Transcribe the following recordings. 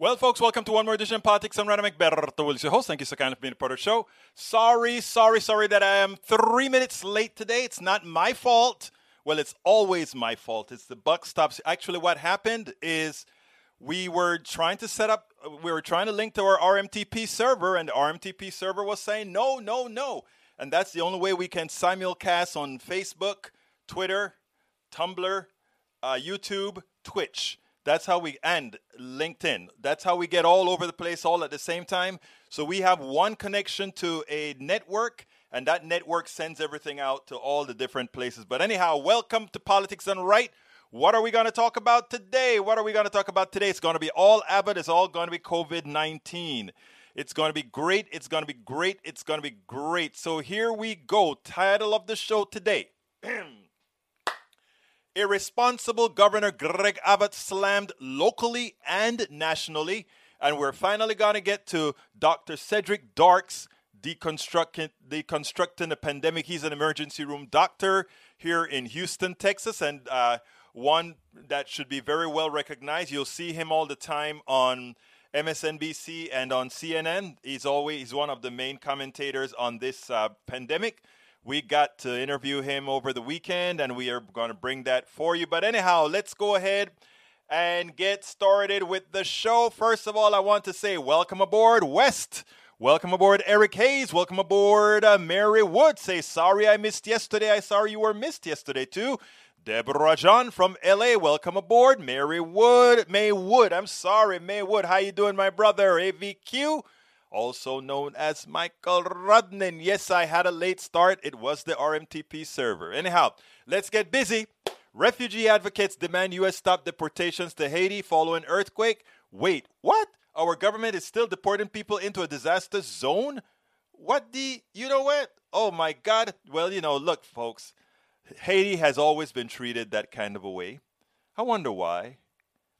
Well, folks, welcome to one more edition of Politics and Random Berto Willis, your host. Thank you so kindly for being a part of the show. Sorry, sorry, sorry that I am three minutes late today. It's not my fault. Well, it's always my fault. It's the buck stops. Actually, what happened is we were trying to set up, we were trying to link to our RMTP server, and the RMTP server was saying no, no, no. And that's the only way we can simulcast on Facebook, Twitter, Tumblr, uh, YouTube, Twitch. That's how we and LinkedIn. That's how we get all over the place all at the same time. So we have one connection to a network and that network sends everything out to all the different places. But anyhow, welcome to Politics Done Right. What are we going to talk about today? What are we going to talk about today? It's going to be all Abbott. It's all going to be COVID 19. It's going to be great. It's going to be great. It's going to be great. So here we go. Title of the show today Irresponsible Governor Greg Abbott slammed locally and nationally. And we're finally going to get to Dr. Cedric Dark's deconstructing, deconstructing the pandemic. He's an emergency room doctor here in Houston, Texas, and uh, one that should be very well recognized. You'll see him all the time on MSNBC and on CNN. He's always he's one of the main commentators on this uh, pandemic. We got to interview him over the weekend, and we are going to bring that for you. But anyhow, let's go ahead and get started with the show. First of all, I want to say welcome aboard, West. Welcome aboard, Eric Hayes. Welcome aboard, uh, Mary Wood. Say sorry I missed yesterday. I sorry you were missed yesterday too. Deborah John from LA. Welcome aboard, Mary Wood. May Wood. I'm sorry, May Wood. How you doing, my brother? AVQ also known as Michael Rudnin. Yes, I had a late start. It was the RMTP server. Anyhow, let's get busy. Refugee advocates demand U.S. stop deportations to Haiti following earthquake. Wait, what? Our government is still deporting people into a disaster zone? What the? You know what? Oh my God. Well, you know, look, folks, Haiti has always been treated that kind of a way. I wonder why.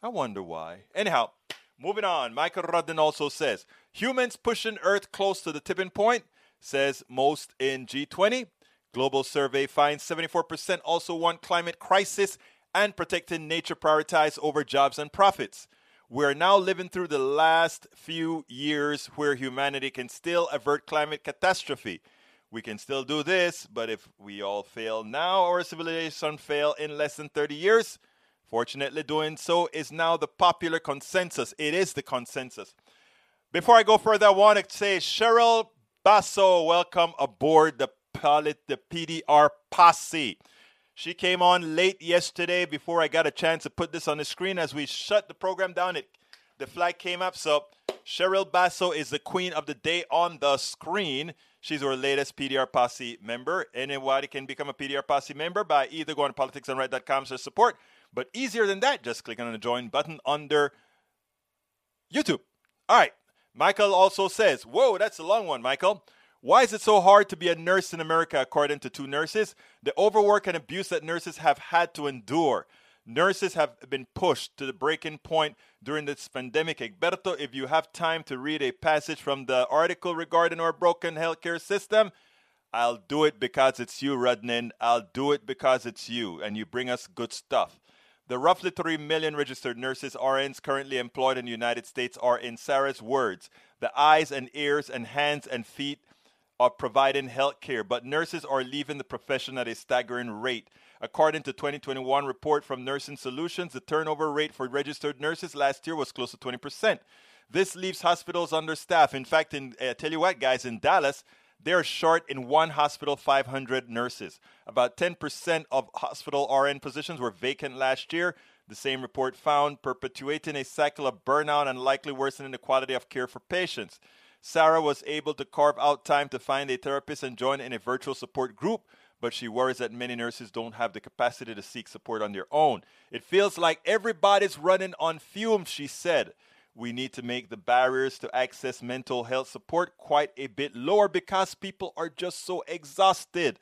I wonder why. Anyhow, moving on. Michael Rodden also says Humans pushing Earth close to the tipping point, says most in G20. Global survey finds 74% also want climate crisis and protecting nature prioritized over jobs and profits. We're now living through the last few years where humanity can still avert climate catastrophe. We can still do this, but if we all fail now, our civilization fail in less than 30 years. Fortunately, doing so is now the popular consensus. It is the consensus. Before I go further, I want to say Cheryl Basso, welcome aboard the pilot, the PDR posse. She came on late yesterday before I got a chance to put this on the screen. As we shut the program down, it the flag came up. So Cheryl Basso is the queen of the day on the screen. She's our latest PDR Posse member. Anybody can become a PDR Posse member by either going to politicsdoneright.com slash support, but easier than that, just clicking on the join button under YouTube. All right. Michael also says, Whoa, that's a long one, Michael. Why is it so hard to be a nurse in America, according to two nurses? The overwork and abuse that nurses have had to endure. Nurses have been pushed to the breaking point during this pandemic. Egberto, if you have time to read a passage from the article regarding our broken healthcare system, I'll do it because it's you, Rudnin. I'll do it because it's you, and you bring us good stuff. The roughly 3 million registered nurses RNs currently employed in the United States are, in Sarah's words, the eyes and ears and hands and feet of providing health care, but nurses are leaving the profession at a staggering rate. According to 2021 report from Nursing Solutions, the turnover rate for registered nurses last year was close to 20%. This leaves hospitals understaffed. In fact, in, uh, tell you what, guys, in Dallas, they're short in one hospital 500 nurses. About 10% of hospital RN positions were vacant last year. The same report found perpetuating a cycle of burnout and likely worsening the quality of care for patients. Sarah was able to carve out time to find a therapist and join in a virtual support group, but she worries that many nurses don't have the capacity to seek support on their own. It feels like everybody's running on fumes, she said we need to make the barriers to access mental health support quite a bit lower because people are just so exhausted.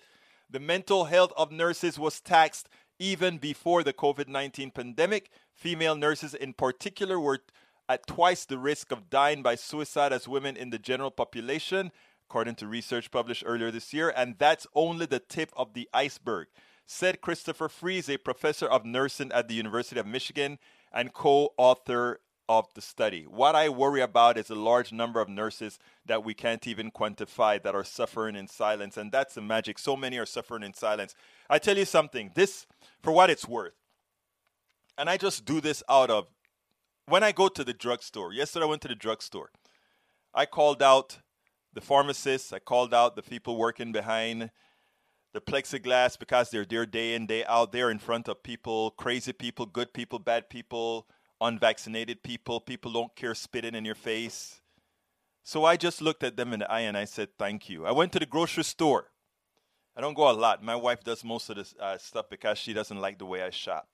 The mental health of nurses was taxed even before the COVID 19 pandemic. Female nurses, in particular, were at twice the risk of dying by suicide as women in the general population, according to research published earlier this year. And that's only the tip of the iceberg, said Christopher Friese, a professor of nursing at the University of Michigan and co author of the study. What I worry about is a large number of nurses that we can't even quantify that are suffering in silence. And that's the magic. So many are suffering in silence. I tell you something, this, for what it's worth, and I just do this out of when I go to the drugstore. Yesterday I went to the drugstore. I called out the pharmacists, I called out the people working behind the plexiglass because they're there day in, day out, there in front of people, crazy people, good people, bad people, unvaccinated people, people don't care spitting in your face. So I just looked at them in the eye and I said, Thank you. I went to the grocery store. I don't go a lot. My wife does most of this uh, stuff because she doesn't like the way I shop.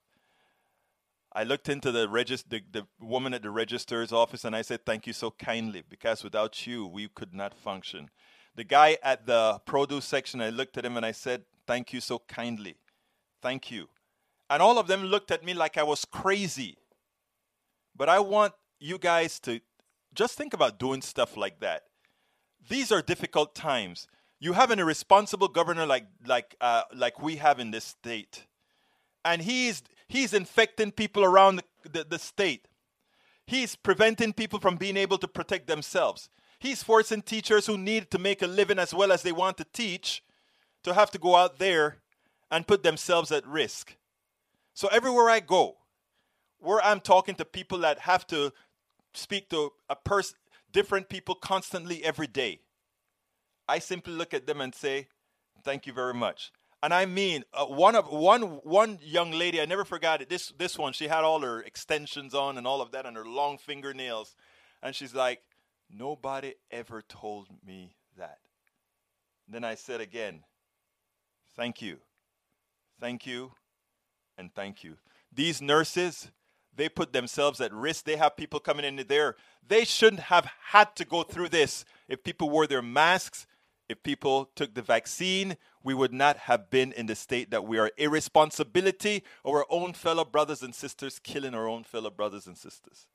I looked into the, regist- the, the woman at the register's office and I said, Thank you so kindly because without you, we could not function. The guy at the produce section, I looked at him and I said, Thank you so kindly. Thank you. And all of them looked at me like I was crazy. But I want you guys to just think about doing stuff like that. These are difficult times. You have an irresponsible governor like like uh, like we have in this state, and he's he's infecting people around the, the, the state. He's preventing people from being able to protect themselves. He's forcing teachers who need to make a living as well as they want to teach to have to go out there and put themselves at risk. So everywhere I go, where I'm talking to people that have to speak to a person, different people constantly every day, I simply look at them and say, "Thank you very much." And I mean, uh, one of one one young lady, I never forgot it. This this one, she had all her extensions on and all of that, and her long fingernails, and she's like, "Nobody ever told me that." Then I said again, "Thank you, thank you, and thank you." These nurses, they put themselves at risk. They have people coming in there. They shouldn't have had to go through this if people wore their masks, if people took the vaccine, we would not have been in the state that we are. Irresponsibility of our own fellow brothers and sisters, killing our own fellow brothers and sisters.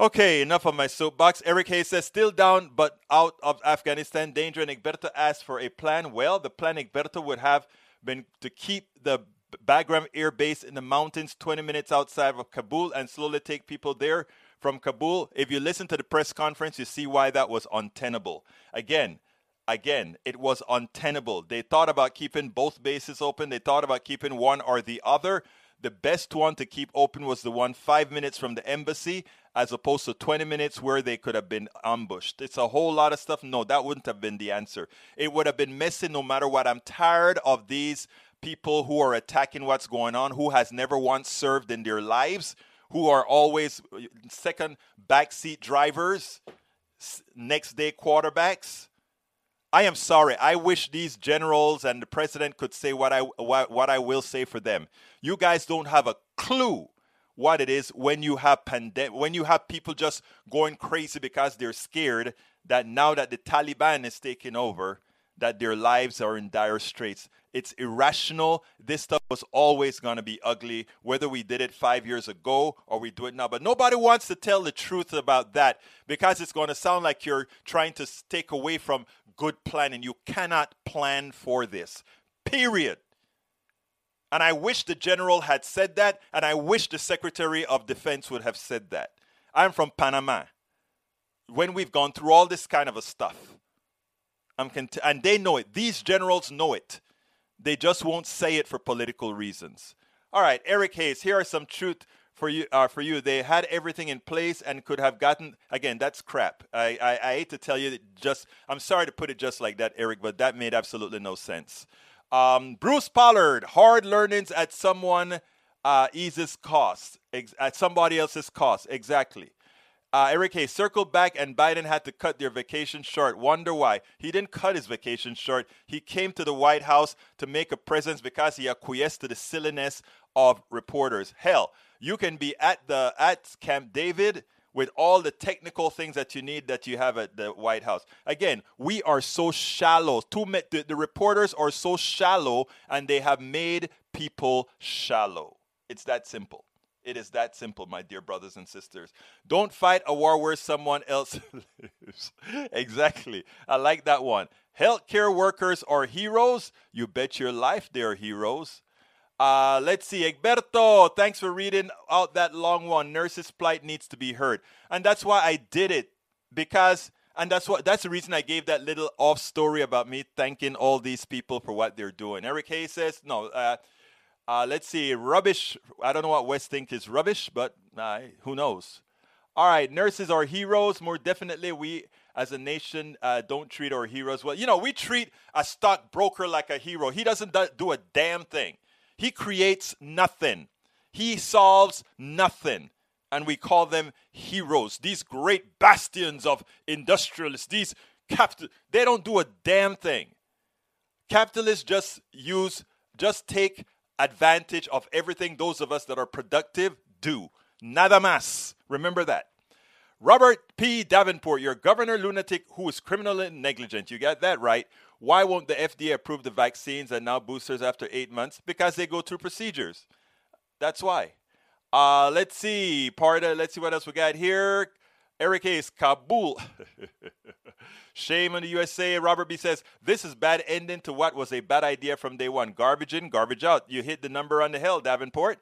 Okay, enough of my soapbox. Eric Hayes says, still down but out of Afghanistan. Danger and Egberto asked for a plan. Well, the plan Egberto would have been to keep the Bagram Air Base in the mountains 20 minutes outside of Kabul and slowly take people there from Kabul. If you listen to the press conference, you see why that was untenable. Again, again, it was untenable. They thought about keeping both bases open. They thought about keeping one or the other. The best one to keep open was the one five minutes from the embassy, as opposed to 20 minutes where they could have been ambushed. It's a whole lot of stuff. No, that wouldn't have been the answer. It would have been messy no matter what. I'm tired of these people who are attacking what's going on, who has never once served in their lives, who are always uh, second backseat drivers, next day quarterbacks. I am sorry. I wish these generals and the president could say what I what, what I will say for them. You guys don't have a clue what it is when you have pandemic when you have people just going crazy because they're scared that now that the Taliban is taking over that their lives are in dire straits. It's irrational. This stuff was always going to be ugly, whether we did it five years ago or we do it now. But nobody wants to tell the truth about that because it's going to sound like you're trying to take away from good planning. You cannot plan for this, period. And I wish the general had said that, and I wish the Secretary of Defense would have said that. I'm from Panama. When we've gone through all this kind of a stuff, I'm cont- and they know it. These generals know it. They just won't say it for political reasons. All right, Eric Hayes, here are some truth for you. Uh, for you, they had everything in place and could have gotten. Again, that's crap. I, I, I hate to tell you, just I'm sorry to put it just like that, Eric, but that made absolutely no sense. Um, Bruce Pollard, hard learnings at someone uh, eases cost, ex- at somebody else's cost. Exactly. Uh, Eric Hayes circled back, and Biden had to cut their vacation short. Wonder why? He didn't cut his vacation short. He came to the White House to make a presence because he acquiesced to the silliness of reporters. Hell, you can be at the at Camp David with all the technical things that you need that you have at the White House. Again, we are so shallow. Too the, the reporters are so shallow, and they have made people shallow. It's that simple. It is that simple, my dear brothers and sisters. Don't fight a war where someone else lives. exactly. I like that one. Healthcare workers are heroes. You bet your life they're heroes. Uh, let's see, Egberto, thanks for reading out that long one. Nurses' plight needs to be heard, and that's why I did it because, and that's what that's the reason I gave that little off story about me thanking all these people for what they're doing. Eric Hayes says, no, uh, uh, let's see, rubbish. I don't know what West think is rubbish, but uh, who knows? All right, nurses are heroes. More definitely, we as a nation uh, don't treat our heroes well. You know, we treat a stockbroker like a hero. He doesn't do a damn thing. He creates nothing, he solves nothing. And we call them heroes. These great bastions of industrialists, these capital, they don't do a damn thing. Capitalists just use, just take advantage of everything those of us that are productive do. Nada más. Remember that. Robert P. Davenport, your governor lunatic who is criminally negligent. You got that right. Why won't the FDA approve the vaccines and now boosters after eight months? Because they go through procedures. That's why. Uh, let's see. Part of, let's see what else we got here. Eric Hayes, Kabul. Shame on the USA. Robert B says, This is bad ending to what was a bad idea from day one. Garbage in, garbage out. You hit the number on the hill, Davenport.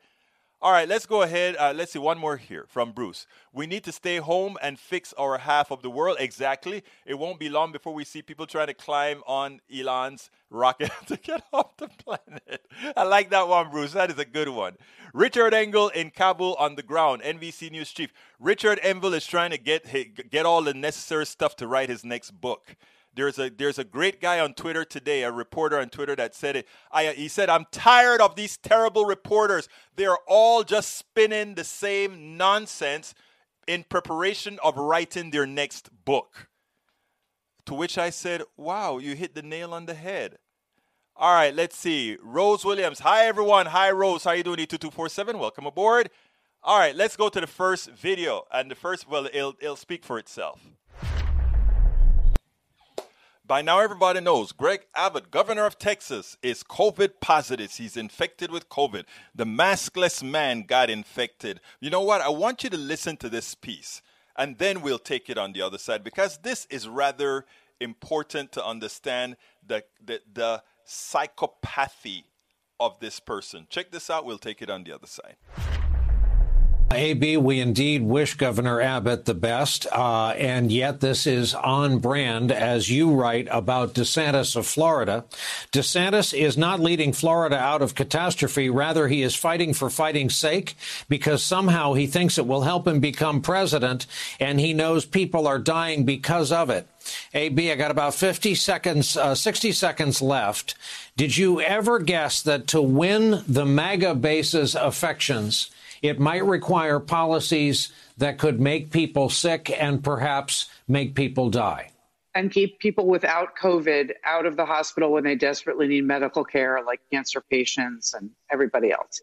All right, let's go ahead. Uh, let's see one more here from Bruce. We need to stay home and fix our half of the world. Exactly. It won't be long before we see people trying to climb on Elon's rocket to get off the planet. I like that one, Bruce. That is a good one. Richard Engel in Kabul on the ground. NBC News chief. Richard Engel is trying to get get all the necessary stuff to write his next book. There's a there's a great guy on Twitter today, a reporter on Twitter that said it. I, uh, he said, "I'm tired of these terrible reporters. They're all just spinning the same nonsense in preparation of writing their next book." To which I said, "Wow, you hit the nail on the head." All right, let's see. Rose Williams. Hi everyone. Hi Rose. How are you doing? E2247. Welcome aboard. All right, let's go to the first video. And the first, well, it'll, it'll speak for itself. By now, everybody knows Greg Abbott, governor of Texas, is COVID positive. He's infected with COVID. The maskless man got infected. You know what? I want you to listen to this piece, and then we'll take it on the other side because this is rather important to understand the, the, the psychopathy of this person. Check this out. We'll take it on the other side. AB, we indeed wish Governor Abbott the best, uh, and yet this is on brand, as you write about DeSantis of Florida. DeSantis is not leading Florida out of catastrophe. Rather, he is fighting for fighting's sake because somehow he thinks it will help him become president, and he knows people are dying because of it. AB, I got about 50 seconds, uh, 60 seconds left. Did you ever guess that to win the MAGA base's affections, it might require policies that could make people sick and perhaps make people die. And keep people without COVID out of the hospital when they desperately need medical care, like cancer patients and everybody else.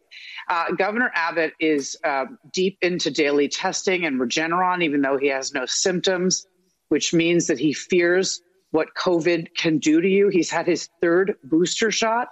Uh, Governor Abbott is uh, deep into daily testing and Regeneron, even though he has no symptoms, which means that he fears what COVID can do to you. He's had his third booster shot.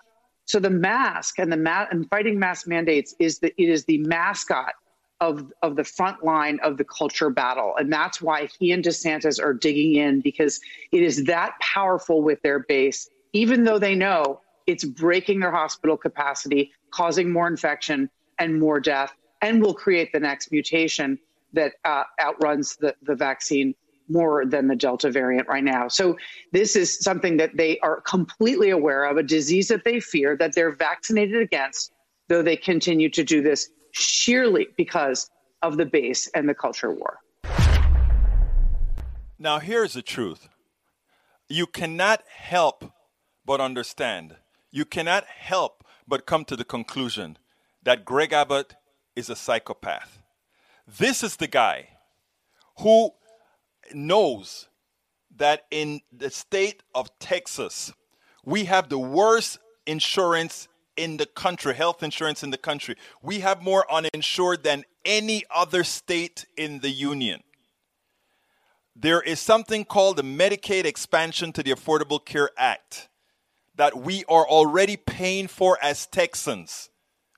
So the mask and the ma- and fighting mask mandates is the it is the mascot of of the front line of the culture battle, and that's why he and DeSantis are digging in because it is that powerful with their base, even though they know it's breaking their hospital capacity, causing more infection and more death, and will create the next mutation that uh, outruns the, the vaccine more than the Delta variant right now. So this is something that they are completely aware of, a disease that they fear, that they're vaccinated against, though they continue to do this sheerly because of the base and the culture war. Now, here's the truth you cannot help but understand. You cannot help but come to the conclusion that Greg Abbott is a psychopath. This is the guy who knows that in the state of Texas, we have the worst insurance in the country, health insurance in the country. We have more uninsured than any other state in the union. There is something called the Medicaid expansion to the Affordable Care Act that we are already paying for as Texans.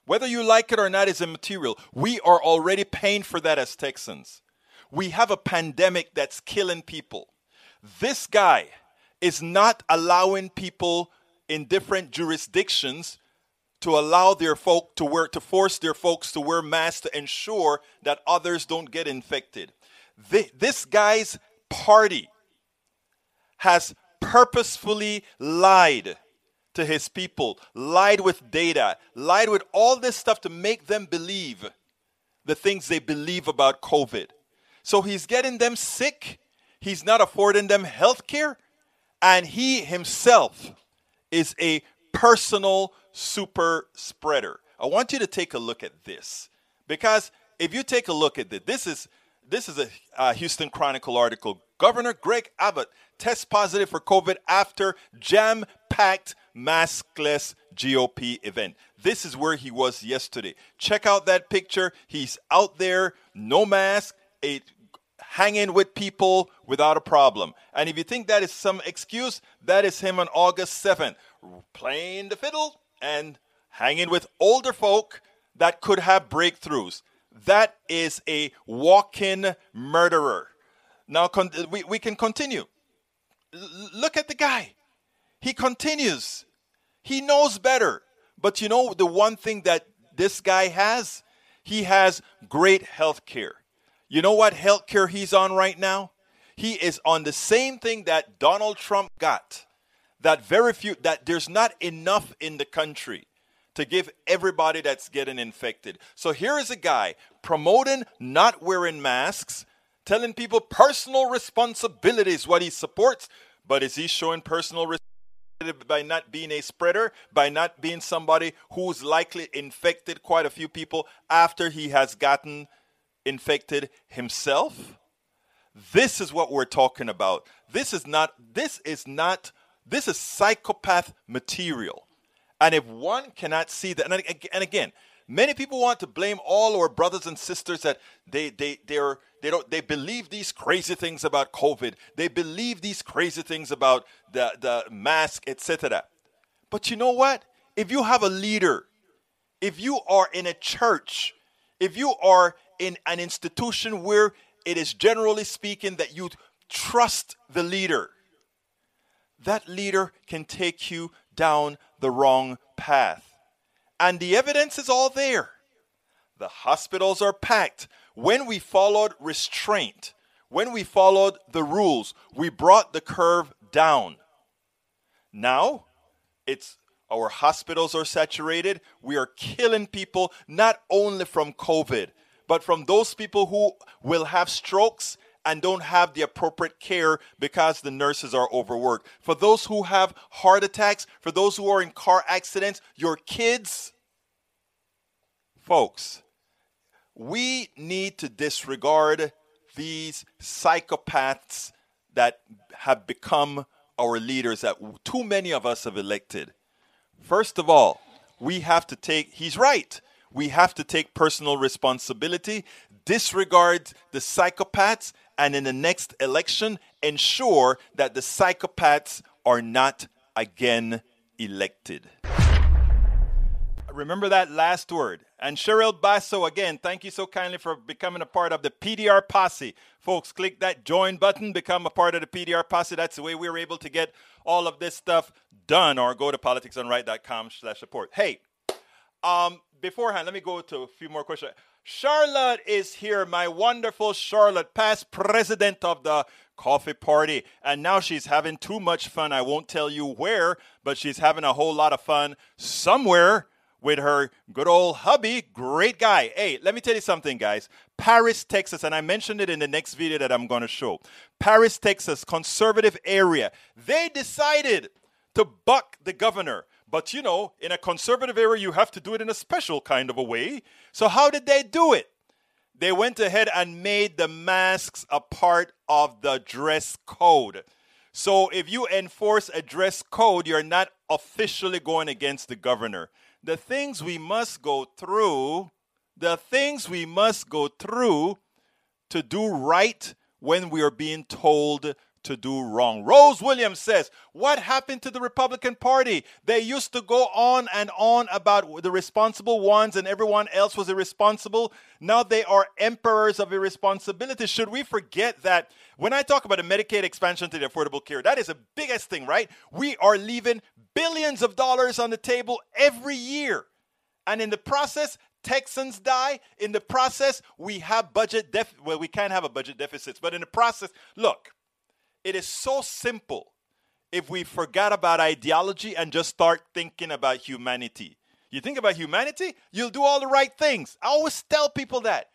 Whether you like it or not is immaterial. We are already paying for that as Texans we have a pandemic that's killing people. This guy is not allowing people in different jurisdictions to allow their folk to wear to force their folks to wear masks to ensure that others don't get infected. this guy's party has purposefully lied to his people, lied with data, lied with all this stuff to make them believe the things they believe about COVID. So he's getting them sick, he's not affording them health care, and he himself is a personal super spreader. I want you to take a look at this because if you take a look at this, this is this is a uh, Houston Chronicle article. Governor Greg Abbott tests positive for COVID after jam-packed maskless GOP event. This is where he was yesterday. Check out that picture. He's out there, no mask, a, hanging with people without a problem. And if you think that is some excuse, that is him on August 7th, playing the fiddle and hanging with older folk that could have breakthroughs. That is a walk in murderer. Now, con- we, we can continue. L- look at the guy. He continues. He knows better. But you know, the one thing that this guy has? He has great health care. You know what health care he's on right now? He is on the same thing that Donald Trump got. That very few, that there's not enough in the country to give everybody that's getting infected. So here is a guy promoting not wearing masks, telling people personal responsibility is what he supports, but is he showing personal responsibility by not being a spreader, by not being somebody who's likely infected quite a few people after he has gotten infected himself? This is what we're talking about. This is not this is not this is psychopath material. And if one cannot see that, and again, many people want to blame all our brothers and sisters that they they they're they don't they believe these crazy things about COVID. They believe these crazy things about the the mask, etc. But you know what? If you have a leader, if you are in a church, if you are in an institution where it is generally speaking that you trust the leader, that leader can take you down the wrong path. And the evidence is all there. The hospitals are packed. When we followed restraint, when we followed the rules, we brought the curve down. Now, it's our hospitals are saturated. We are killing people not only from COVID, but from those people who will have strokes and don't have the appropriate care because the nurses are overworked. For those who have heart attacks, for those who are in car accidents, your kids, folks, we need to disregard these psychopaths that have become our leaders that too many of us have elected. First of all, we have to take, he's right, we have to take personal responsibility, disregard the psychopaths, and in the next election, ensure that the psychopaths are not again elected. Remember that last word. And Cheryl Basso, again, thank you so kindly for becoming a part of the PDR posse. Folks, click that join button, become a part of the PDR posse. That's the way we are able to get all of this stuff done. Or go to politicsdoneright.com slash support. Hey, um, beforehand, let me go to a few more questions. Charlotte is here, my wonderful Charlotte, past president of the coffee party. And now she's having too much fun. I won't tell you where, but she's having a whole lot of fun somewhere with her good old hubby. Great guy. Hey, let me tell you something, guys. Paris, Texas, and I mentioned it in the next video that I'm going to show. Paris, Texas, conservative area. They decided to buck the governor but you know, in a conservative area, you have to do it in a special kind of a way. So, how did they do it? They went ahead and made the masks a part of the dress code. So, if you enforce a dress code, you're not officially going against the governor. The things we must go through, the things we must go through to do right when we are being told to do wrong. Rose Williams says, What happened to the Republican Party? They used to go on and on about the responsible ones and everyone else was irresponsible. Now they are emperors of irresponsibility. Should we forget that when I talk about a Medicaid expansion to the Affordable Care, that is the biggest thing, right? We are leaving billions of dollars on the table every year And in the process, Texans die. In the process, we have budget def well, we can't have a budget deficits, but in the process, look, it is so simple if we forgot about ideology and just start thinking about humanity. You think about humanity, you'll do all the right things. I always tell people that.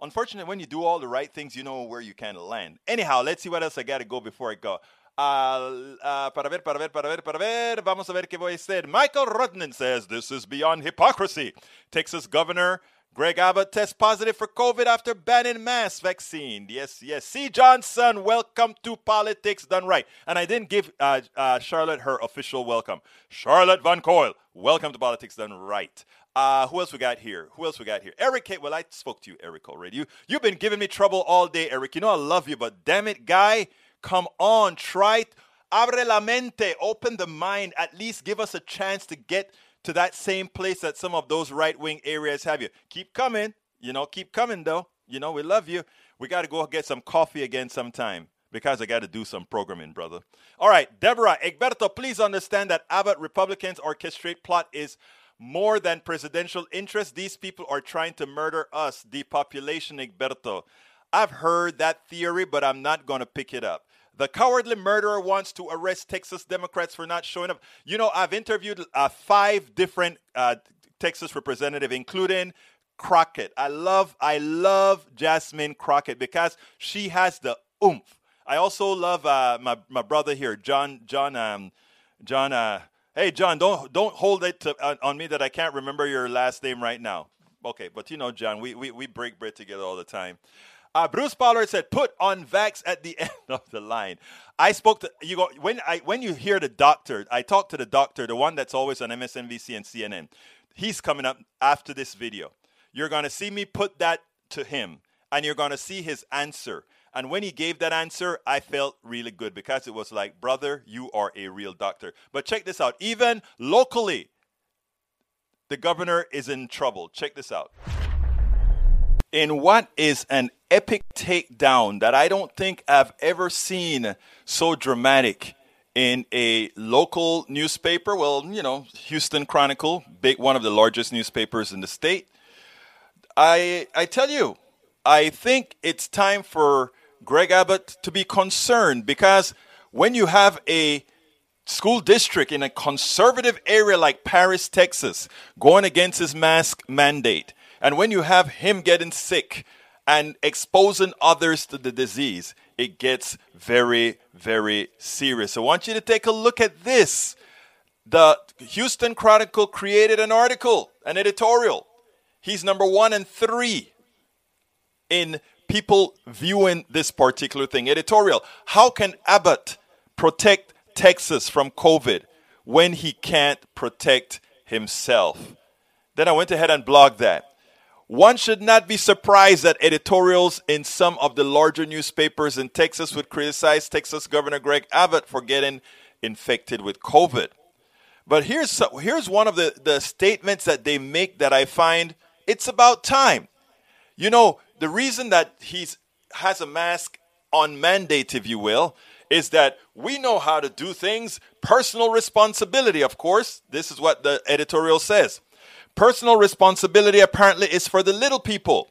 Unfortunately, when you do all the right things, you know where you can land. Anyhow, let's see what else I got to go before I go. Uh, uh, para ver, para ver, para ver, para ver. Vamos a ver qué voy a decir. Michael Rudnan says this is beyond hypocrisy. Texas Governor Greg Abbott tests positive for COVID after banning mass vaccine. Yes, yes. C. Johnson, welcome to Politics Done Right. And I didn't give uh, uh, Charlotte her official welcome. Charlotte Van Coyle, welcome to Politics Done Right. Uh, who else we got here? Who else we got here? Eric, well, I spoke to you, Eric, already. You, you've been giving me trouble all day, Eric. You know I love you, but damn it, guy, come on, try it. Abre la mente, open the mind. At least give us a chance to get to that same place that some of those right wing areas have you. Keep coming. You know, keep coming though. You know, we love you. We got to go get some coffee again sometime because I got to do some programming, brother. All right, Deborah, Egberto, please understand that Abbott Republicans orchestrate plot is more than presidential interest. These people are trying to murder us, depopulation, Egberto. I've heard that theory, but I'm not going to pick it up. The cowardly murderer wants to arrest Texas Democrats for not showing up. You know, I've interviewed uh, five different uh, Texas representatives, including Crockett. I love, I love Jasmine Crockett because she has the oomph. I also love uh, my my brother here, John John um, John. Uh, hey, John, don't don't hold it to, on, on me that I can't remember your last name right now. Okay, but you know, John, we we, we break bread together all the time. Uh, Bruce Pollard said, "Put on Vax at the end of the line." I spoke to you. Go when I when you hear the doctor. I talked to the doctor, the one that's always on MSNBC and CNN. He's coming up after this video. You're to see me put that to him, and you're to see his answer. And when he gave that answer, I felt really good because it was like, brother, you are a real doctor. But check this out. Even locally, the governor is in trouble. Check this out in what is an epic takedown that I don't think I've ever seen so dramatic in a local newspaper. Well, you know, Houston Chronicle, big one of the largest newspapers in the state. I I tell you, I think it's time for Greg Abbott to be concerned because when you have a school district in a conservative area like Paris, Texas, going against his mask mandate, and when you have him getting sick and exposing others to the disease, it gets very, very serious. I want you to take a look at this. The Houston Chronicle created an article, an editorial. He's number one and three in people viewing this particular thing. Editorial How can Abbott protect Texas from COVID when he can't protect himself? Then I went ahead and blogged that. One should not be surprised that editorials in some of the larger newspapers in Texas would criticize Texas Governor Greg Abbott for getting infected with COVID. But here's, here's one of the, the statements that they make that I find it's about time. You know, the reason that he has a mask on mandate, if you will, is that we know how to do things. Personal responsibility, of course. This is what the editorial says. Personal responsibility apparently is for the little people.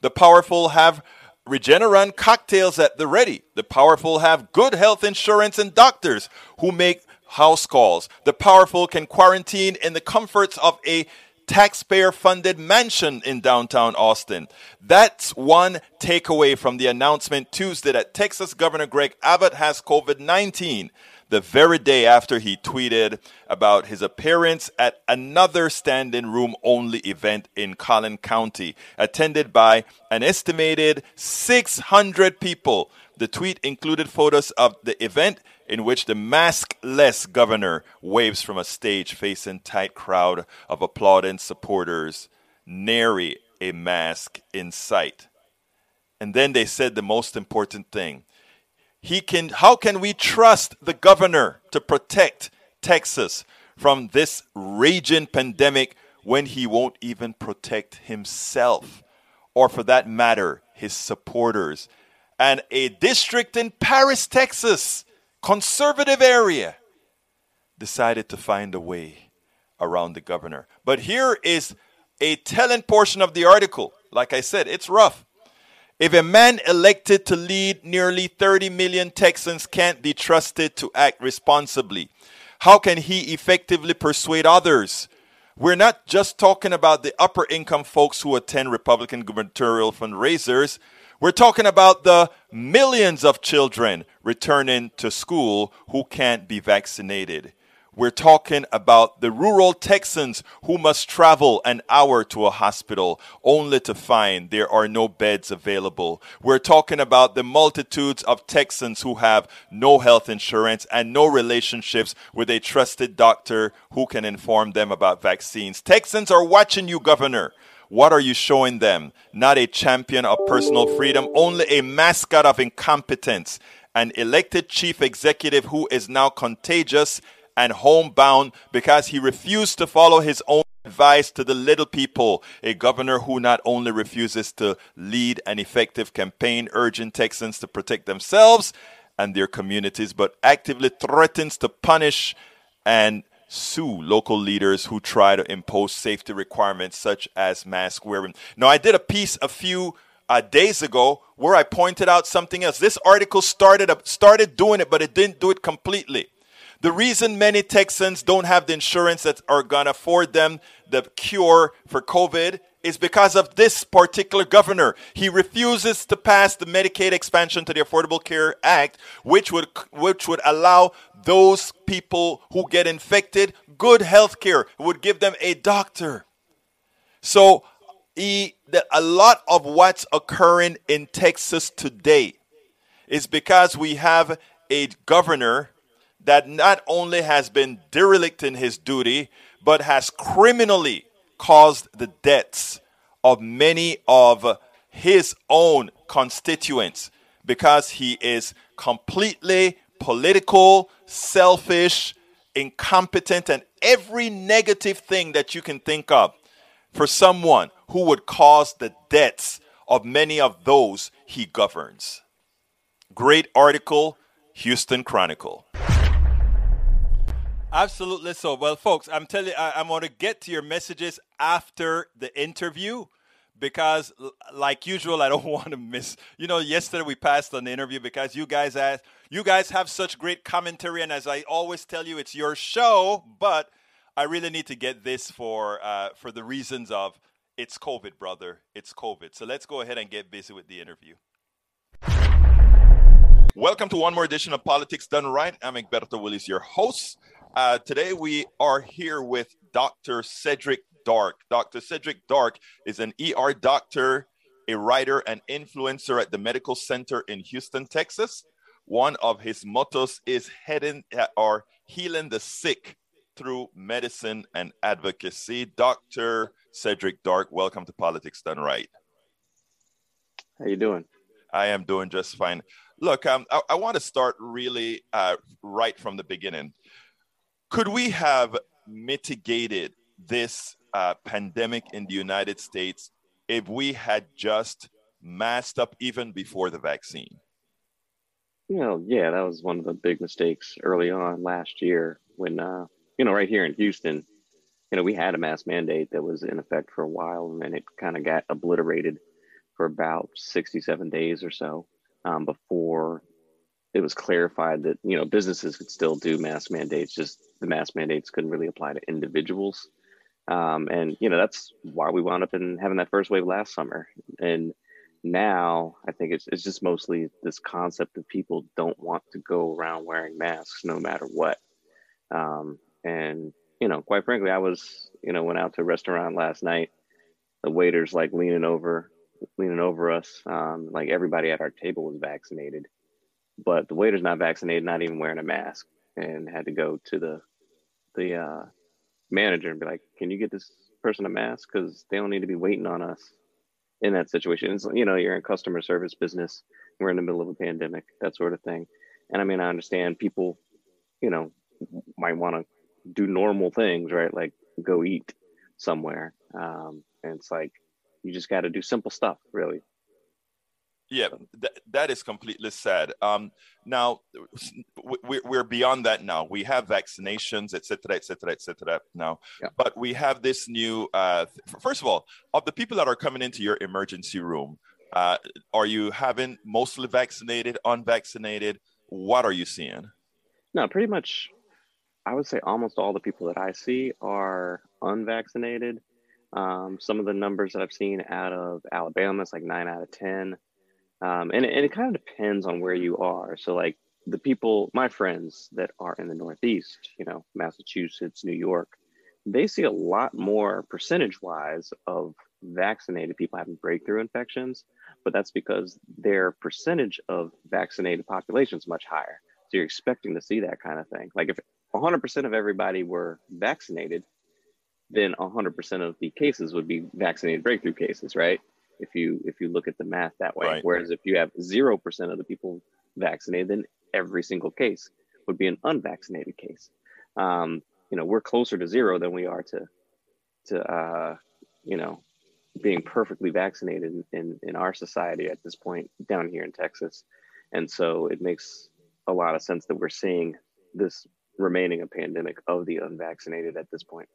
The powerful have Regeneron cocktails at the ready. The powerful have good health insurance and doctors who make house calls. The powerful can quarantine in the comforts of a taxpayer funded mansion in downtown Austin. That's one takeaway from the announcement Tuesday that Texas Governor Greg Abbott has COVID 19 the very day after he tweeted about his appearance at another standing room only event in Collin County, attended by an estimated 600 people. The tweet included photos of the event in which the maskless governor waves from a stage facing tight crowd of applauding supporters, nary a mask in sight. And then they said the most important thing he can how can we trust the governor to protect Texas from this raging pandemic when he won't even protect himself or for that matter his supporters and a district in Paris Texas conservative area decided to find a way around the governor but here is a telling portion of the article. Like I said, it's rough. If a man elected to lead nearly 30 million Texans can't be trusted to act responsibly, how can he effectively persuade others? We're not just talking about the upper income folks who attend Republican gubernatorial fundraisers. We're talking about the millions of children returning to school who can't be vaccinated. We're talking about the rural Texans who must travel an hour to a hospital only to find there are no beds available. We're talking about the multitudes of Texans who have no health insurance and no relationships with a trusted doctor who can inform them about vaccines. Texans are watching you, Governor. What are you showing them? Not a champion of personal freedom, only a mascot of incompetence. An elected chief executive who is now contagious and homebound because he refused to follow his own advice to the little people. A governor who not only refuses to lead an effective campaign urging Texans to protect themselves and their communities, but actively threatens to punish and sue local leaders who try to impose safety requirements such as mask wearing. Now, I did a piece a few uh, days ago where I pointed out something else. This article started started doing it, but it didn't do it completely. The reason many Texans don't have the insurance that are going to afford them the cure for COVID is because of this particular governor. He refuses to pass the Medicaid expansion to the Affordable Care Act, which would which would allow those people who get infected good health care. Would give them a doctor. So he, the, a lot of what's occurring in Texas today is because we have a governor that not only has been derelict in his duty, but has criminally caused the deaths of many of his own constituents because he is completely political, selfish, incompetent, and every negative thing that you can think of for someone who would cause the deaths of many of those he governs. Great article, Houston Chronicle. Absolutely so. Well, folks, I'm telling you, I, am going to get to your messages after the interview because, like usual, I don't want to miss. You know, yesterday we passed on the interview because you guys asked, you guys have such great commentary, and as I always tell you, it's your show. But I really need to get this for uh, for the reasons of it's COVID, brother. It's COVID. So let's go ahead and get busy with the interview. Welcome to one more edition of Politics Done Right. I'm Egberto Willis, your host. Uh, today we are here with Dr. Cedric Dark. Dr. Cedric Dark is an ER doctor, a writer, and influencer at the Medical Center in Houston, Texas. One of his mottos is heading or healing the sick through medicine and advocacy. Dr. Cedric Dark, welcome to Politics Done Right. How you doing? I am doing just fine. Look, um, I, I want to start really uh, right from the beginning. Could we have mitigated this uh, pandemic in the United States if we had just masked up even before the vaccine? Know, yeah, that was one of the big mistakes early on last year when, uh, you know, right here in Houston, you know, we had a mask mandate that was in effect for a while and then it kind of got obliterated for about 67 days or so um, before it was clarified that you know businesses could still do mask mandates just the mask mandates couldn't really apply to individuals. Um, and you know that's why we wound up in having that first wave last summer. And now i think it's, it's just mostly this concept of people don't want to go around wearing masks no matter what. Um, and you know quite frankly i was you know went out to a restaurant last night. The waiters like leaning over leaning over us. Um, like everybody at our table was vaccinated but the waiter's not vaccinated, not even wearing a mask, and had to go to the the uh, manager and be like, "Can you get this person a mask? Because they don't need to be waiting on us." In that situation, it's, you know, you're in customer service business. We're in the middle of a pandemic, that sort of thing. And I mean, I understand people, you know, might want to do normal things, right? Like go eat somewhere. Um, and it's like you just got to do simple stuff, really. Yeah, th- that is completely sad. Um, now, we're beyond that now. We have vaccinations, et cetera, et cetera, et cetera now. Yeah. But we have this new, uh, first of all, of the people that are coming into your emergency room, uh, are you having mostly vaccinated, unvaccinated? What are you seeing? No, pretty much, I would say almost all the people that I see are unvaccinated. Um, some of the numbers that I've seen out of Alabama is like nine out of 10. Um, and, and it kind of depends on where you are. So, like the people, my friends that are in the Northeast, you know, Massachusetts, New York, they see a lot more percentage wise of vaccinated people having breakthrough infections, but that's because their percentage of vaccinated population is much higher. So you're expecting to see that kind of thing. Like if 100% of everybody were vaccinated, then 100% of the cases would be vaccinated breakthrough cases, right? If you if you look at the math that way. Right. Whereas if you have zero percent of the people vaccinated, then every single case would be an unvaccinated case. Um, you know, we're closer to zero than we are to to uh, you know being perfectly vaccinated in, in, in our society at this point down here in Texas. And so it makes a lot of sense that we're seeing this remaining a pandemic of the unvaccinated at this point.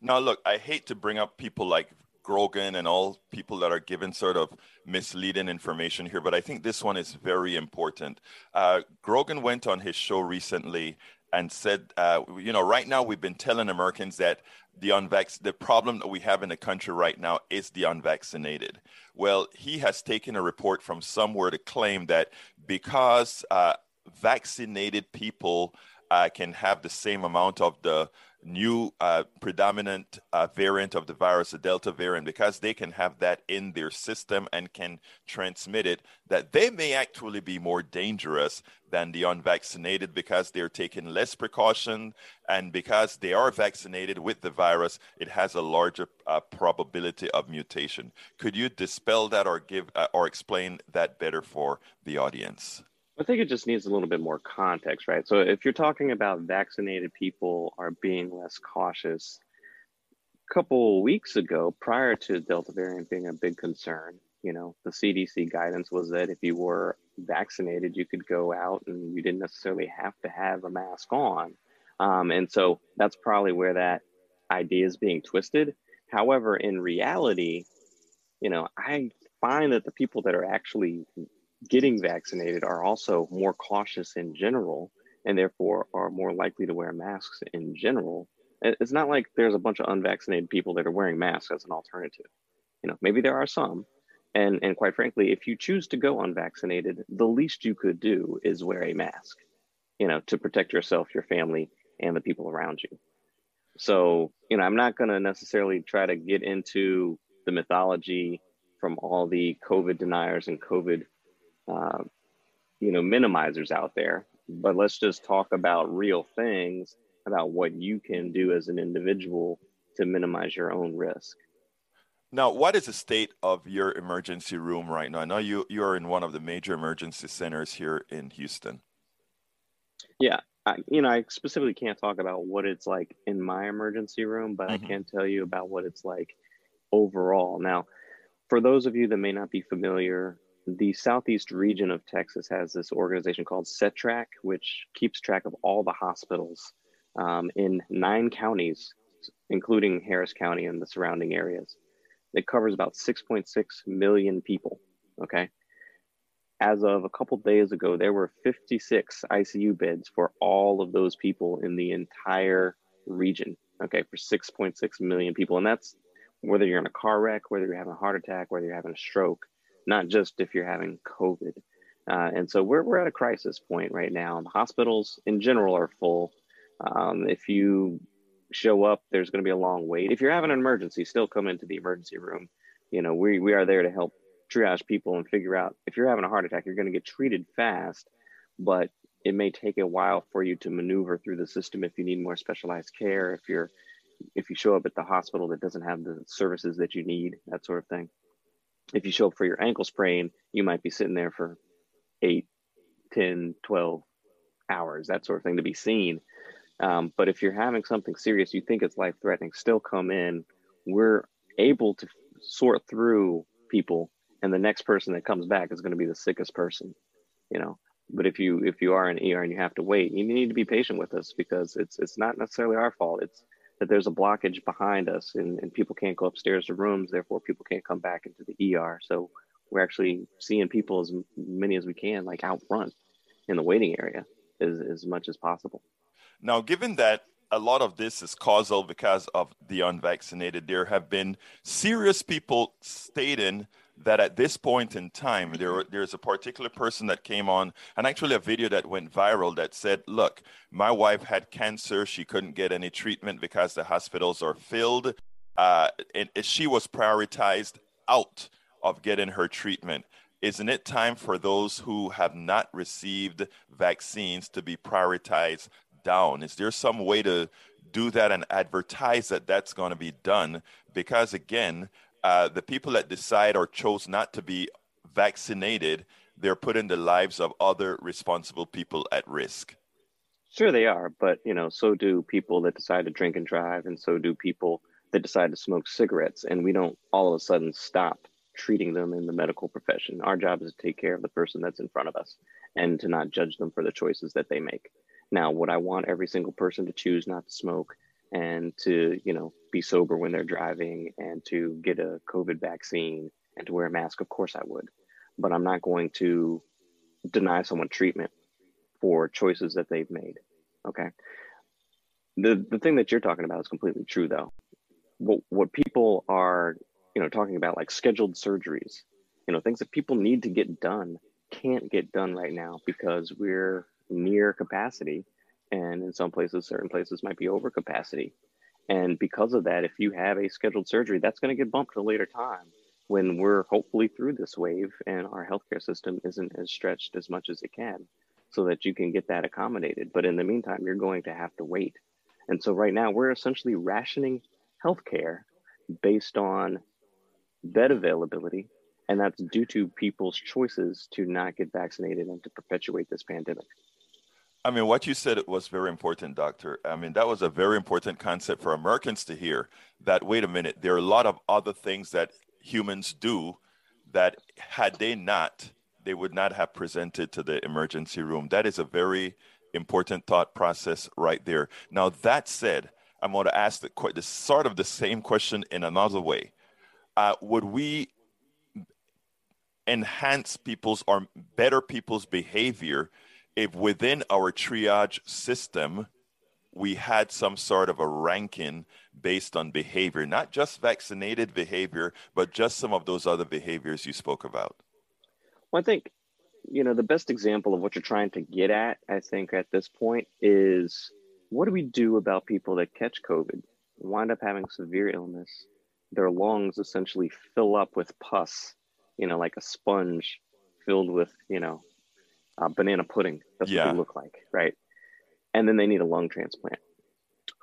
Now, look, I hate to bring up people like Rogan and all people that are given sort of misleading information here, but I think this one is very important. Uh, Rogan went on his show recently and said, uh, you know, right now we've been telling Americans that the unvac- the problem that we have in the country right now is the unvaccinated. Well, he has taken a report from somewhere to claim that because uh, vaccinated people uh, can have the same amount of the new uh, predominant uh, variant of the virus, the Delta variant, because they can have that in their system and can transmit it, that they may actually be more dangerous than the unvaccinated because they're taking less precaution and because they are vaccinated with the virus, it has a larger uh, probability of mutation. Could you dispel that or give uh, or explain that better for the audience? I think it just needs a little bit more context, right? So if you're talking about vaccinated people are being less cautious, a couple weeks ago, prior to Delta variant being a big concern, you know, the CDC guidance was that if you were vaccinated, you could go out and you didn't necessarily have to have a mask on. Um, and so that's probably where that idea is being twisted. However, in reality, you know, I find that the people that are actually getting vaccinated are also more cautious in general and therefore are more likely to wear masks in general. It's not like there's a bunch of unvaccinated people that are wearing masks as an alternative. You know, maybe there are some. And, and quite frankly, if you choose to go unvaccinated, the least you could do is wear a mask, you know, to protect yourself, your family, and the people around you. So, you know, I'm not going to necessarily try to get into the mythology from all the COVID deniers and COVID uh, you know, minimizers out there. But let's just talk about real things about what you can do as an individual to minimize your own risk. Now, what is the state of your emergency room right now? I know you you are in one of the major emergency centers here in Houston. Yeah, I, you know, I specifically can't talk about what it's like in my emergency room, but mm-hmm. I can tell you about what it's like overall. Now, for those of you that may not be familiar the southeast region of Texas has this organization called SETRAC, which keeps track of all the hospitals um, in nine counties, including Harris County and the surrounding areas. It covers about 6.6 million people. Okay. As of a couple days ago, there were 56 ICU beds for all of those people in the entire region. Okay, for 6.6 million people. And that's whether you're in a car wreck, whether you're having a heart attack, whether you're having a stroke not just if you're having COVID. Uh, and so we're, we're at a crisis point right now. Hospitals in general are full. Um, if you show up, there's going to be a long wait. If you're having an emergency, still come into the emergency room. You know, we, we are there to help triage people and figure out if you're having a heart attack, you're going to get treated fast, but it may take a while for you to maneuver through the system if you need more specialized care, if you're if you show up at the hospital that doesn't have the services that you need, that sort of thing if you show up for your ankle sprain, you might be sitting there for eight, 10, 12 hours, that sort of thing to be seen. Um, but if you're having something serious, you think it's life threatening, still come in. We're able to sort through people and the next person that comes back is going to be the sickest person, you know. But if you if you are in ER and you have to wait, you need to be patient with us because it's it's not necessarily our fault. It's that there's a blockage behind us and, and people can't go upstairs to rooms, therefore people can't come back into the ER. So we're actually seeing people as many as we can, like out front in the waiting area as, as much as possible. Now, given that a lot of this is causal because of the unvaccinated, there have been serious people stating that at this point in time, there, there's a particular person that came on, and actually a video that went viral that said, Look, my wife had cancer. She couldn't get any treatment because the hospitals are filled. Uh, and she was prioritized out of getting her treatment. Isn't it time for those who have not received vaccines to be prioritized down? Is there some way to do that and advertise that that's going to be done? Because again, uh, the people that decide or chose not to be vaccinated, they're putting the lives of other responsible people at risk. Sure, they are, but you know, so do people that decide to drink and drive, and so do people that decide to smoke cigarettes. And we don't all of a sudden stop treating them in the medical profession. Our job is to take care of the person that's in front of us and to not judge them for the choices that they make. Now, would I want every single person to choose not to smoke and to, you know, be sober when they're driving and to get a COVID vaccine and to wear a mask? Of course I would. But I'm not going to deny someone treatment for choices that they've made. Okay. The the thing that you're talking about is completely true though. What what people are you know, talking about like scheduled surgeries, you know, things that people need to get done can't get done right now because we're near capacity. And in some places, certain places might be over capacity. And because of that, if you have a scheduled surgery, that's going to get bumped to a later time when we're hopefully through this wave and our healthcare system isn't as stretched as much as it can so that you can get that accommodated. But in the meantime, you're going to have to wait. And so right now, we're essentially rationing healthcare based on bed availability, and that's due to people's choices to not get vaccinated and to perpetuate this pandemic. I mean, what you said was very important, Doctor. I mean, that was a very important concept for Americans to hear that, wait a minute, there are a lot of other things that humans do that, had they not, they would not have presented to the emergency room. That is a very important thought process right there. Now, that said, I'm going to ask the, the sort of the same question in another way uh, would we enhance people's or better people's behavior if within our triage system we had some sort of a ranking based on behavior, not just vaccinated behavior, but just some of those other behaviors you spoke about? Well, I think, you know, the best example of what you're trying to get at, I think, at this point is what do we do about people that catch COVID, wind up having severe illness, their lungs essentially fill up with pus, you know, like a sponge filled with, you know, uh, banana pudding. That's yeah. what they look like, right? And then they need a lung transplant.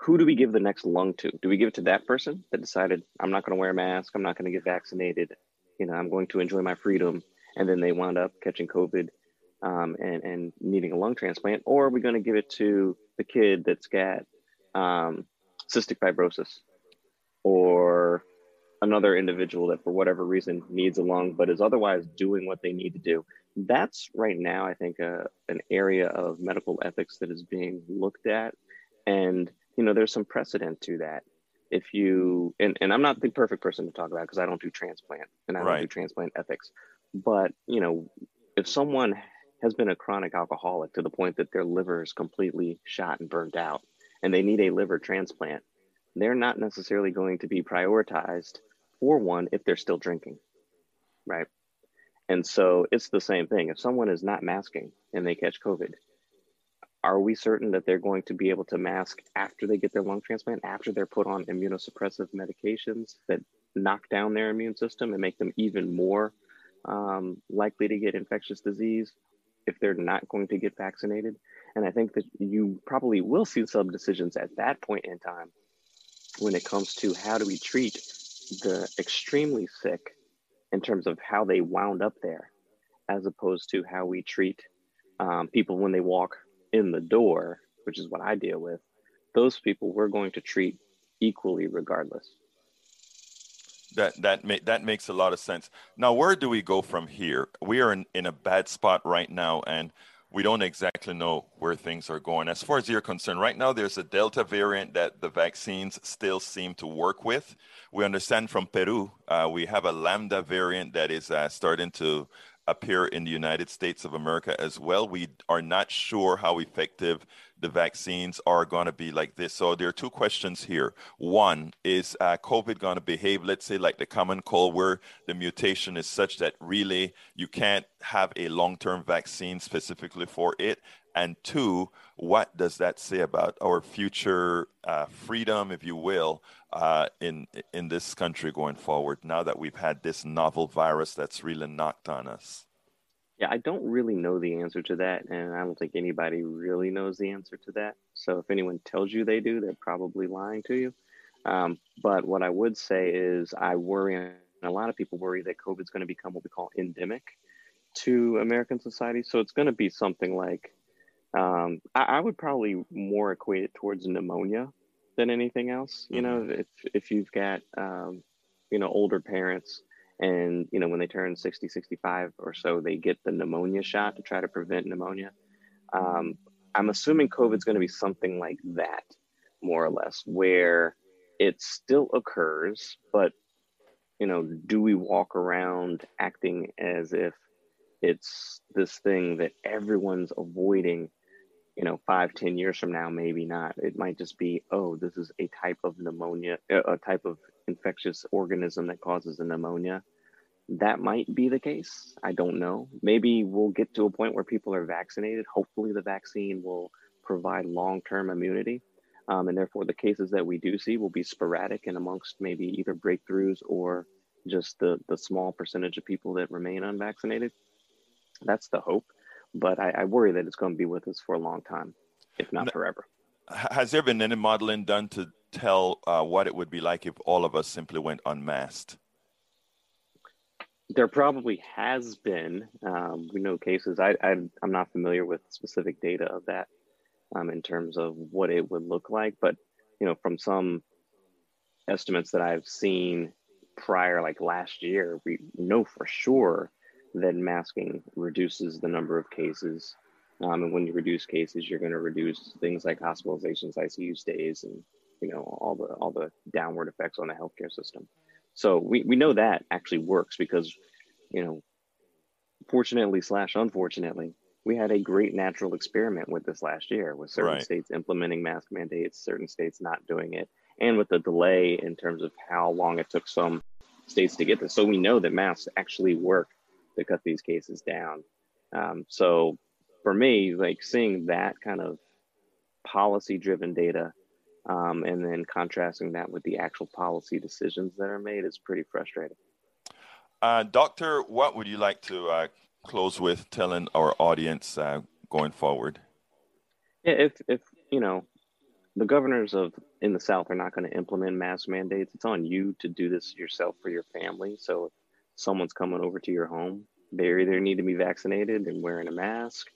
Who do we give the next lung to? Do we give it to that person that decided, I'm not going to wear a mask, I'm not going to get vaccinated, you know, I'm going to enjoy my freedom, and then they wound up catching COVID um, and, and needing a lung transplant? Or are we going to give it to the kid that's got um, cystic fibrosis or another individual that for whatever reason needs a lung but is otherwise doing what they need to do. That's right now i think uh, an area of medical ethics that is being looked at. And you know there's some precedent to that. If you and, and i'm not the perfect person to talk about because i don't do transplant and i don't do transplant ethics. But you know if someone has been a chronic alcoholic to the point that their liver is completely shot and burnt out and they need a liver transplant they're not necessarily going to be prioritized for one if they're still drinking, right? And so it's the same thing. If someone is not masking and they catch COVID, are we certain that they're going to be able to mask after they get their lung transplant, after they're put on immunosuppressive medications that knock down their immune system and make them even more um, likely to get infectious disease if they're not going to get vaccinated? And I think that you probably will see some decisions at that point in time when it comes to how do we treat the extremely sick in terms of how they wound up there, as opposed to how we treat um, people when they walk in the door, which is what I deal with. Those people we're going to treat equally regardless. That that ma- that makes a lot of sense. Now, where do we go from here? We are in, in a bad spot right now, and we don't exactly know where things are going. As far as you're concerned, right now there's a Delta variant that the vaccines still seem to work with. We understand from Peru, uh, we have a Lambda variant that is uh, starting to appear in the United States of America as well. We are not sure how effective the vaccines are going to be like this. So there are two questions here. One is uh, COVID going to behave, let's say, like the common cold, where the mutation is such that really you can't have a long term vaccine specifically for it? And two, what does that say about our future uh, freedom, if you will, uh, in in this country going forward? Now that we've had this novel virus that's really knocked on us. Yeah, I don't really know the answer to that, and I don't think anybody really knows the answer to that. So if anyone tells you they do, they're probably lying to you. Um, but what I would say is, I worry, and a lot of people worry that COVID is going to become what we call endemic to American society. So it's going to be something like um, I, I, would probably more equate it towards pneumonia than anything else. You know, mm-hmm. if if you've got um, you know older parents and you know when they turn 60, 65 or so, they get the pneumonia shot to try to prevent pneumonia. Um, I'm assuming COVID is going to be something like that, more or less, where it still occurs, but you know, do we walk around acting as if it's this thing that everyone's avoiding you know, five, ten years from now, maybe not. It might just be, oh, this is a type of pneumonia, a type of infectious organism that causes a pneumonia. That might be the case. I don't know. Maybe we'll get to a point where people are vaccinated. Hopefully, the vaccine will provide long term immunity. Um, and therefore, the cases that we do see will be sporadic and amongst maybe either breakthroughs or just the, the small percentage of people that remain unvaccinated. That's the hope but I, I worry that it's going to be with us for a long time, if not forever. Has there been any modeling done to tell uh, what it would be like if all of us simply went unmasked? There probably has been. Um, we know cases. I, I, am not familiar with specific data of that um, in terms of what it would look like, but you know, from some estimates that I've seen prior, like last year, we know for sure then masking reduces the number of cases. Um, and when you reduce cases, you're going to reduce things like hospitalizations, ICU stays, and you know all the all the downward effects on the healthcare system. So we, we know that actually works because, you know, fortunately slash unfortunately, we had a great natural experiment with this last year, with certain right. states implementing mask mandates, certain states not doing it, and with the delay in terms of how long it took some states to get this. So we know that masks actually work to cut these cases down. Um, so for me, like seeing that kind of policy driven data um, and then contrasting that with the actual policy decisions that are made is pretty frustrating. Uh, doctor, what would you like to uh, close with telling our audience uh, going forward? If, if, you know, the governors of in the South are not going to implement mask mandates, it's on you to do this yourself for your family. So someone's coming over to your home, they either need to be vaccinated and wearing a mask.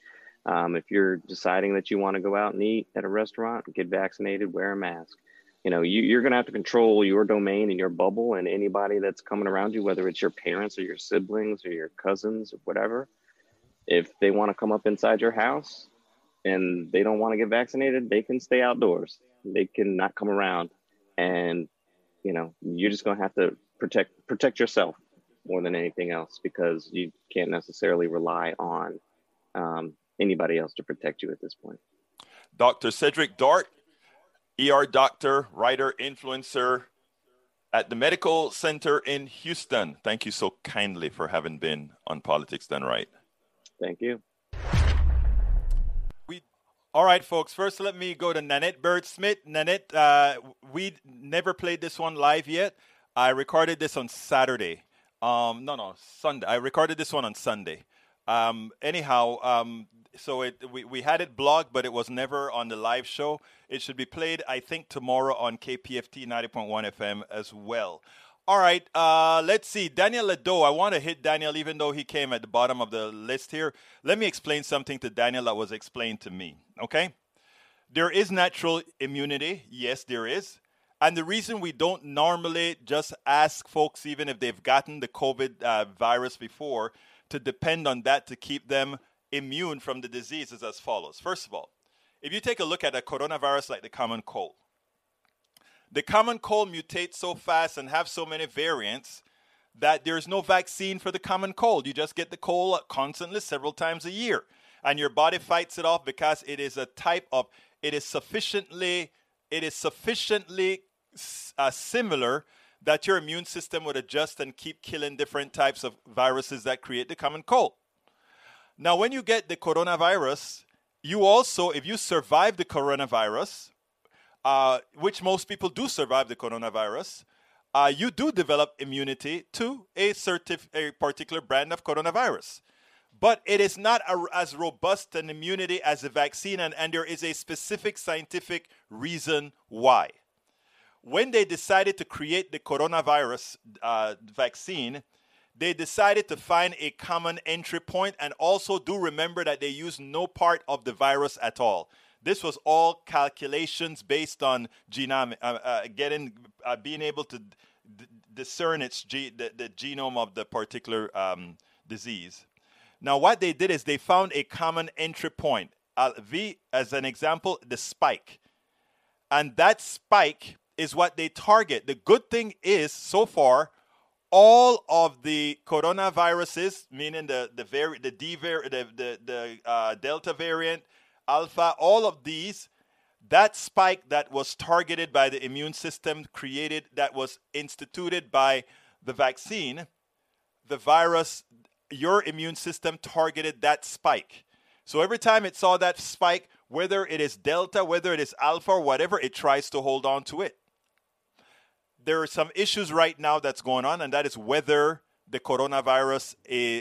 Um, if you're deciding that you want to go out and eat at a restaurant, get vaccinated, wear a mask. You know, you, you're going to have to control your domain and your bubble and anybody that's coming around you, whether it's your parents or your siblings or your cousins or whatever. If they want to come up inside your house and they don't want to get vaccinated, they can stay outdoors. They can not come around. And, you know, you're just going to have to protect protect yourself more than anything else because you can't necessarily rely on um, anybody else to protect you at this point. Dr. Cedric Dark, ER doctor, writer, influencer at the Medical Center in Houston. Thank you so kindly for having been on Politics Done Right. Thank you. We, all right, folks. First, let me go to Nanette Bird Smith. Nanette, uh, we never played this one live yet. I recorded this on Saturday. Um, no, no, Sunday. I recorded this one on Sunday. Um, anyhow, um, so it we, we had it blogged, but it was never on the live show. It should be played, I think, tomorrow on KPFT 90.1 FM as well. All right, uh, let's see. Daniel Ledo, I want to hit Daniel even though he came at the bottom of the list here. Let me explain something to Daniel that was explained to me, okay? There is natural immunity. Yes, there is. And the reason we don't normally just ask folks, even if they've gotten the COVID uh, virus before, to depend on that to keep them immune from the disease is as follows. First of all, if you take a look at a coronavirus like the common cold, the common cold mutates so fast and have so many variants that there's no vaccine for the common cold. You just get the cold constantly several times a year. And your body fights it off because it is a type of it is sufficiently it is sufficiently uh, similar that your immune system would adjust and keep killing different types of viruses that create the common cold. Now, when you get the coronavirus, you also, if you survive the coronavirus, uh, which most people do survive the coronavirus, uh, you do develop immunity to a, certif- a particular brand of coronavirus. But it is not a, as robust an immunity as a vaccine, and, and there is a specific scientific reason why. When they decided to create the coronavirus uh, vaccine, they decided to find a common entry point and also do remember that they used no part of the virus at all. This was all calculations based on genome, uh, uh, getting, uh, being able to d- discern its ge- the, the, genome of the particular um, disease. Now, what they did is they found a common entry point. Uh, v, as an example, the spike. And that spike is what they target. The good thing is, so far, all of the coronaviruses, meaning the the vari- the D var- the the, the uh, Delta variant, Alpha, all of these, that spike that was targeted by the immune system, created that was instituted by the vaccine, the virus, your immune system targeted that spike. So every time it saw that spike, whether it is Delta, whether it is Alpha, or whatever, it tries to hold on to it there are some issues right now that's going on, and that is whether the coronavirus,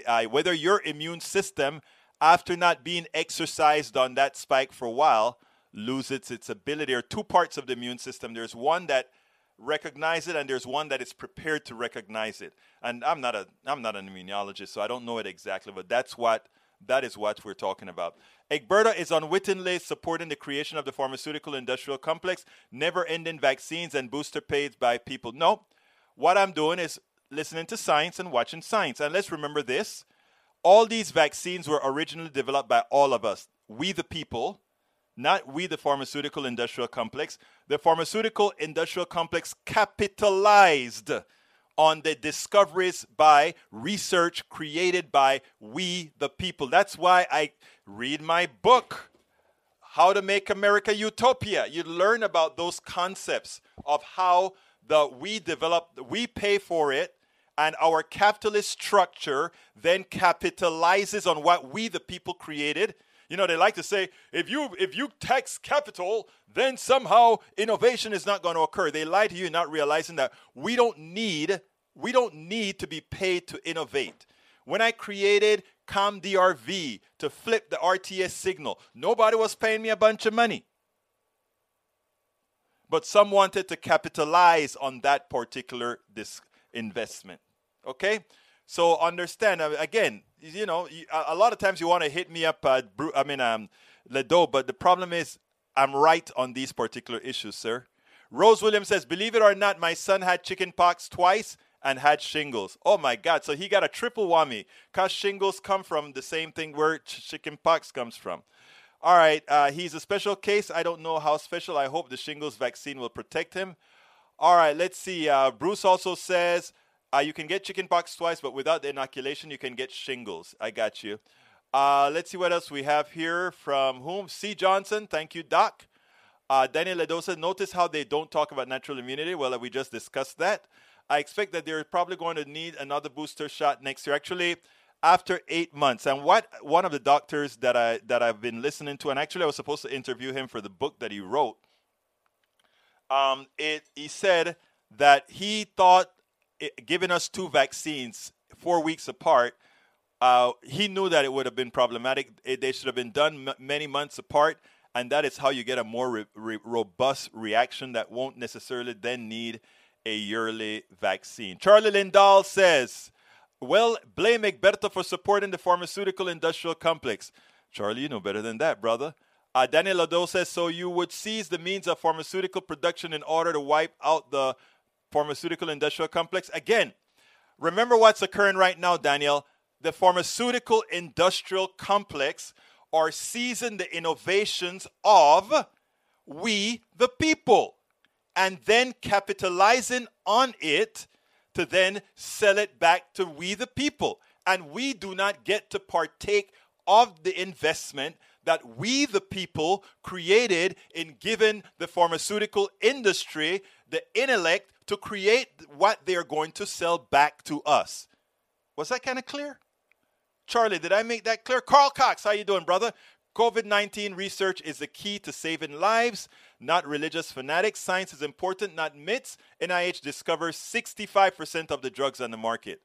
uh, whether your immune system, after not being exercised on that spike for a while, loses its ability. There are two parts of the immune system. There's one that recognize it, and there's one that is prepared to recognize it. And I'm not a I'm not an immunologist, so I don't know it exactly, but that's what that is what we're talking about. Egberto is unwittingly supporting the creation of the pharmaceutical industrial complex, never ending vaccines and booster paid by people. No, what I'm doing is listening to science and watching science. And let's remember this all these vaccines were originally developed by all of us, we the people, not we the pharmaceutical industrial complex. The pharmaceutical industrial complex capitalized on the discoveries by research created by we the people. That's why I read my book, How to Make America Utopia. You learn about those concepts of how the we develop, we pay for it, and our capitalist structure then capitalizes on what we the people created. You know, they like to say if you if you tax capital, then somehow innovation is not going to occur. They lie to you, not realizing that we don't need we don't need to be paid to innovate. When I created ComDRV to flip the RTS signal, nobody was paying me a bunch of money. But some wanted to capitalize on that particular investment. Okay? So understand, uh, again, you know, a lot of times you want to hit me up, uh, I mean, um, Ledo, but the problem is I'm right on these particular issues, sir. Rose Williams says, believe it or not, my son had chicken pox twice and had shingles. Oh my God. So he got a triple whammy because shingles come from the same thing where ch- chicken pox comes from. All right. Uh, he's a special case. I don't know how special. I hope the shingles vaccine will protect him. All right. Let's see. Uh, Bruce also says uh, you can get chicken pox twice, but without the inoculation, you can get shingles. I got you. Uh, let's see what else we have here from whom? C. Johnson. Thank you, Doc. Uh, Daniel Ledosa, notice how they don't talk about natural immunity. Well, we just discussed that. I expect that they're probably going to need another booster shot next year. Actually, after eight months. And what one of the doctors that I that I've been listening to, and actually I was supposed to interview him for the book that he wrote. Um, it he said that he thought it, giving us two vaccines four weeks apart. Uh, he knew that it would have been problematic. It, they should have been done m- many months apart, and that is how you get a more re- re- robust reaction that won't necessarily then need a yearly vaccine. Charlie Lindahl says, well, blame Egberto for supporting the pharmaceutical industrial complex. Charlie, you know better than that, brother. Uh, Daniel Lado says, so you would seize the means of pharmaceutical production in order to wipe out the pharmaceutical industrial complex. Again, remember what's occurring right now, Daniel. The pharmaceutical industrial complex are seizing the innovations of we, the people, and then capitalizing on it to then sell it back to we, the people. And we do not get to partake of the investment that we, the people, created in giving the pharmaceutical industry the intellect to create what they're going to sell back to us. Was that kind of clear? Charlie, did I make that clear? Carl Cox, how you doing, brother? COVID-19 research is the key to saving lives, not religious fanatics. Science is important, not myths. NIH discovers 65% of the drugs on the market.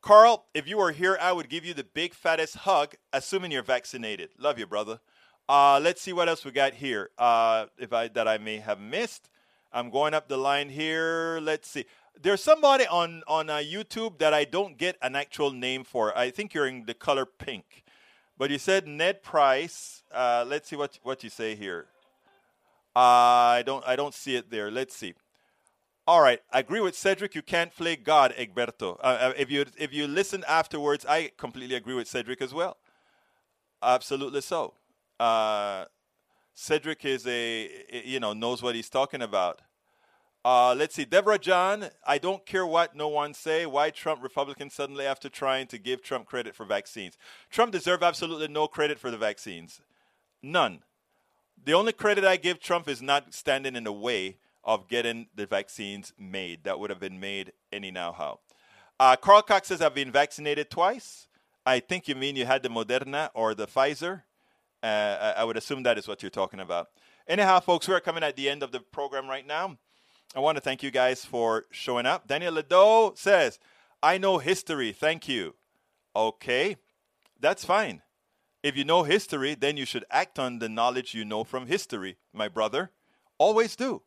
Carl, if you were here, I would give you the big fattest hug, assuming you're vaccinated. Love you, brother. Uh, let's see what else we got here. Uh, if I that I may have missed, I'm going up the line here. Let's see. There's somebody on on uh, YouTube that I don't get an actual name for. I think you're in the color pink, but you said Ned Price. Uh, let's see what what you say here. I don't I don't see it there. Let's see. All right, I agree with Cedric. You can't flake God, Egberto. Uh, uh, if you if you listen afterwards, I completely agree with Cedric as well. Absolutely so. Uh, Cedric is a you know knows what he's talking about. Uh, let's see, Deborah John. I don't care what no one say. Why Trump Republicans suddenly after trying to give Trump credit for vaccines? Trump deserve absolutely no credit for the vaccines, none. The only credit I give Trump is not standing in the way of getting the vaccines made that would have been made any now how. Uh, Carl Cox says, I've been vaccinated twice. I think you mean you had the Moderna or the Pfizer. Uh, I would assume that is what you're talking about. Anyhow, folks, we are coming at the end of the program right now. I want to thank you guys for showing up. Daniel Lado says, I know history. Thank you. Okay, that's fine. If you know history, then you should act on the knowledge you know from history, my brother. Always do.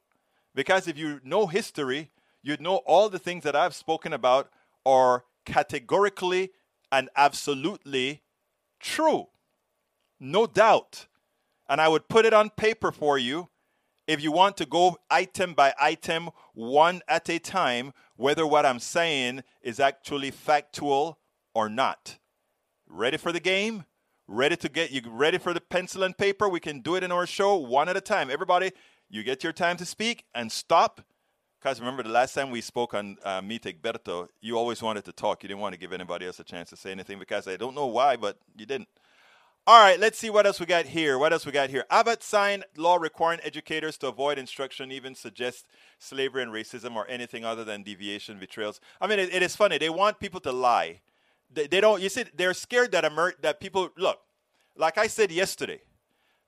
Because if you know history, you'd know all the things that I've spoken about are categorically and absolutely true. No doubt. And I would put it on paper for you if you want to go item by item, one at a time, whether what I'm saying is actually factual or not. Ready for the game? Ready to get you ready for the pencil and paper? We can do it in our show one at a time. Everybody, you get your time to speak and stop. Because remember, the last time we spoke on uh, Meet Egberto, you always wanted to talk. You didn't want to give anybody else a chance to say anything because I don't know why, but you didn't. All right, let's see what else we got here. What else we got here? Abbott signed law requiring educators to avoid instruction, even suggest slavery and racism or anything other than deviation, betrayals. I mean, it, it is funny. They want people to lie. They, they don't. You see, they're scared that Amer- that people look. Like I said yesterday,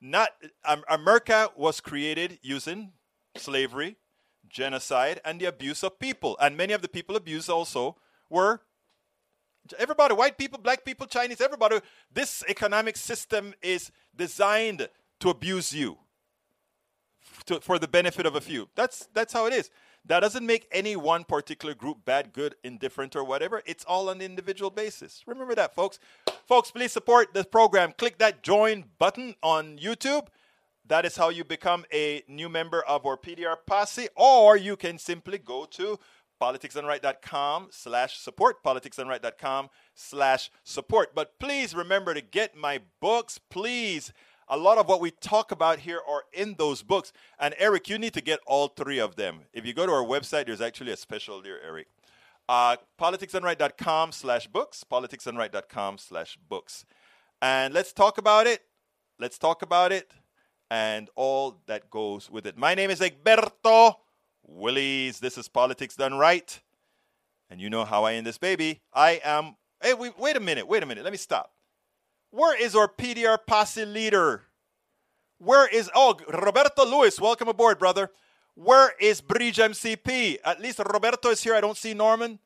not um, America was created using slavery, genocide, and the abuse of people, and many of the people abused also were everybody white people black people chinese everybody this economic system is designed to abuse you to, for the benefit of a few that's that's how it is that doesn't make any one particular group bad, good, indifferent, or whatever. It's all on an individual basis. Remember that, folks. Folks, please support the program. Click that join button on YouTube. That is how you become a new member of our PDR posse, or you can simply go to politicsdoneright.com slash support, politicsdoneright.com slash support. But please remember to get my books. Please a lot of what we talk about here are in those books. And Eric, you need to get all three of them. If you go to our website, there's actually a special there, Eric. Uh, politicsdoneright.com slash books, politicsdoneright.com slash books. And let's talk about it. Let's talk about it and all that goes with it. My name is Egberto Willies. This is Politics Done Right. And you know how I end this baby. I am. Hey, wait, wait a minute. Wait a minute. Let me stop. Where is our PDR posse leader? Where is, oh, Roberto Luis, welcome aboard, brother. Where is Bridge MCP? At least Roberto is here. I don't see Norman.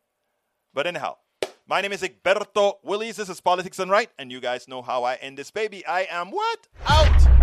But anyhow, my name is Egberto Willies. This is Politics Done Right. And you guys know how I end this baby. I am what? Out.